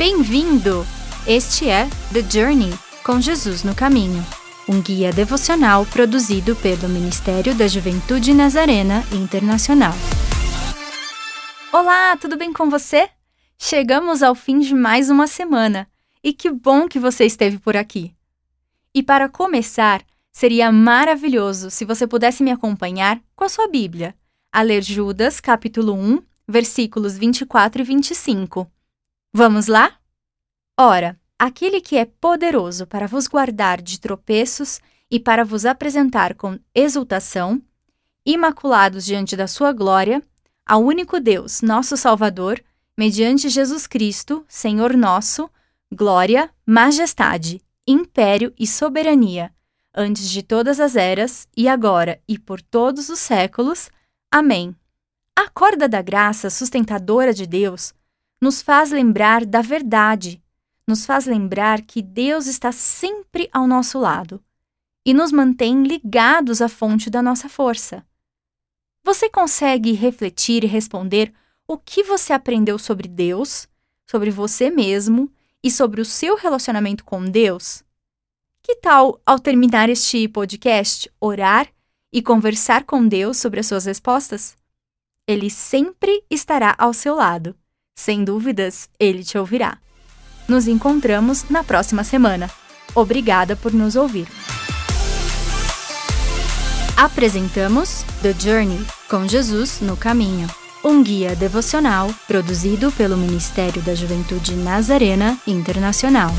Bem-vindo! Este é The Journey com Jesus no Caminho, um guia devocional produzido pelo Ministério da Juventude Nazarena Internacional. Olá, tudo bem com você? Chegamos ao fim de mais uma semana e que bom que você esteve por aqui. E para começar, seria maravilhoso se você pudesse me acompanhar com a sua Bíblia, a ler Judas, capítulo 1, versículos 24 e 25. Vamos lá? Ora, aquele que é poderoso para vos guardar de tropeços e para vos apresentar com exultação, imaculados diante da sua glória, ao único Deus, nosso Salvador, mediante Jesus Cristo, Senhor nosso, glória, majestade, império e soberania, antes de todas as eras, e agora e por todos os séculos. Amém. A corda da graça sustentadora de Deus nos faz lembrar da verdade, nos faz lembrar que Deus está sempre ao nosso lado e nos mantém ligados à fonte da nossa força. Você consegue refletir e responder o que você aprendeu sobre Deus, sobre você mesmo e sobre o seu relacionamento com Deus? Que tal, ao terminar este podcast, orar e conversar com Deus sobre as suas respostas? Ele sempre estará ao seu lado sem dúvidas, ele te ouvirá. Nos encontramos na próxima semana. Obrigada por nos ouvir. Apresentamos The Journey com Jesus no Caminho, um guia devocional produzido pelo Ministério da Juventude Nazarena Internacional.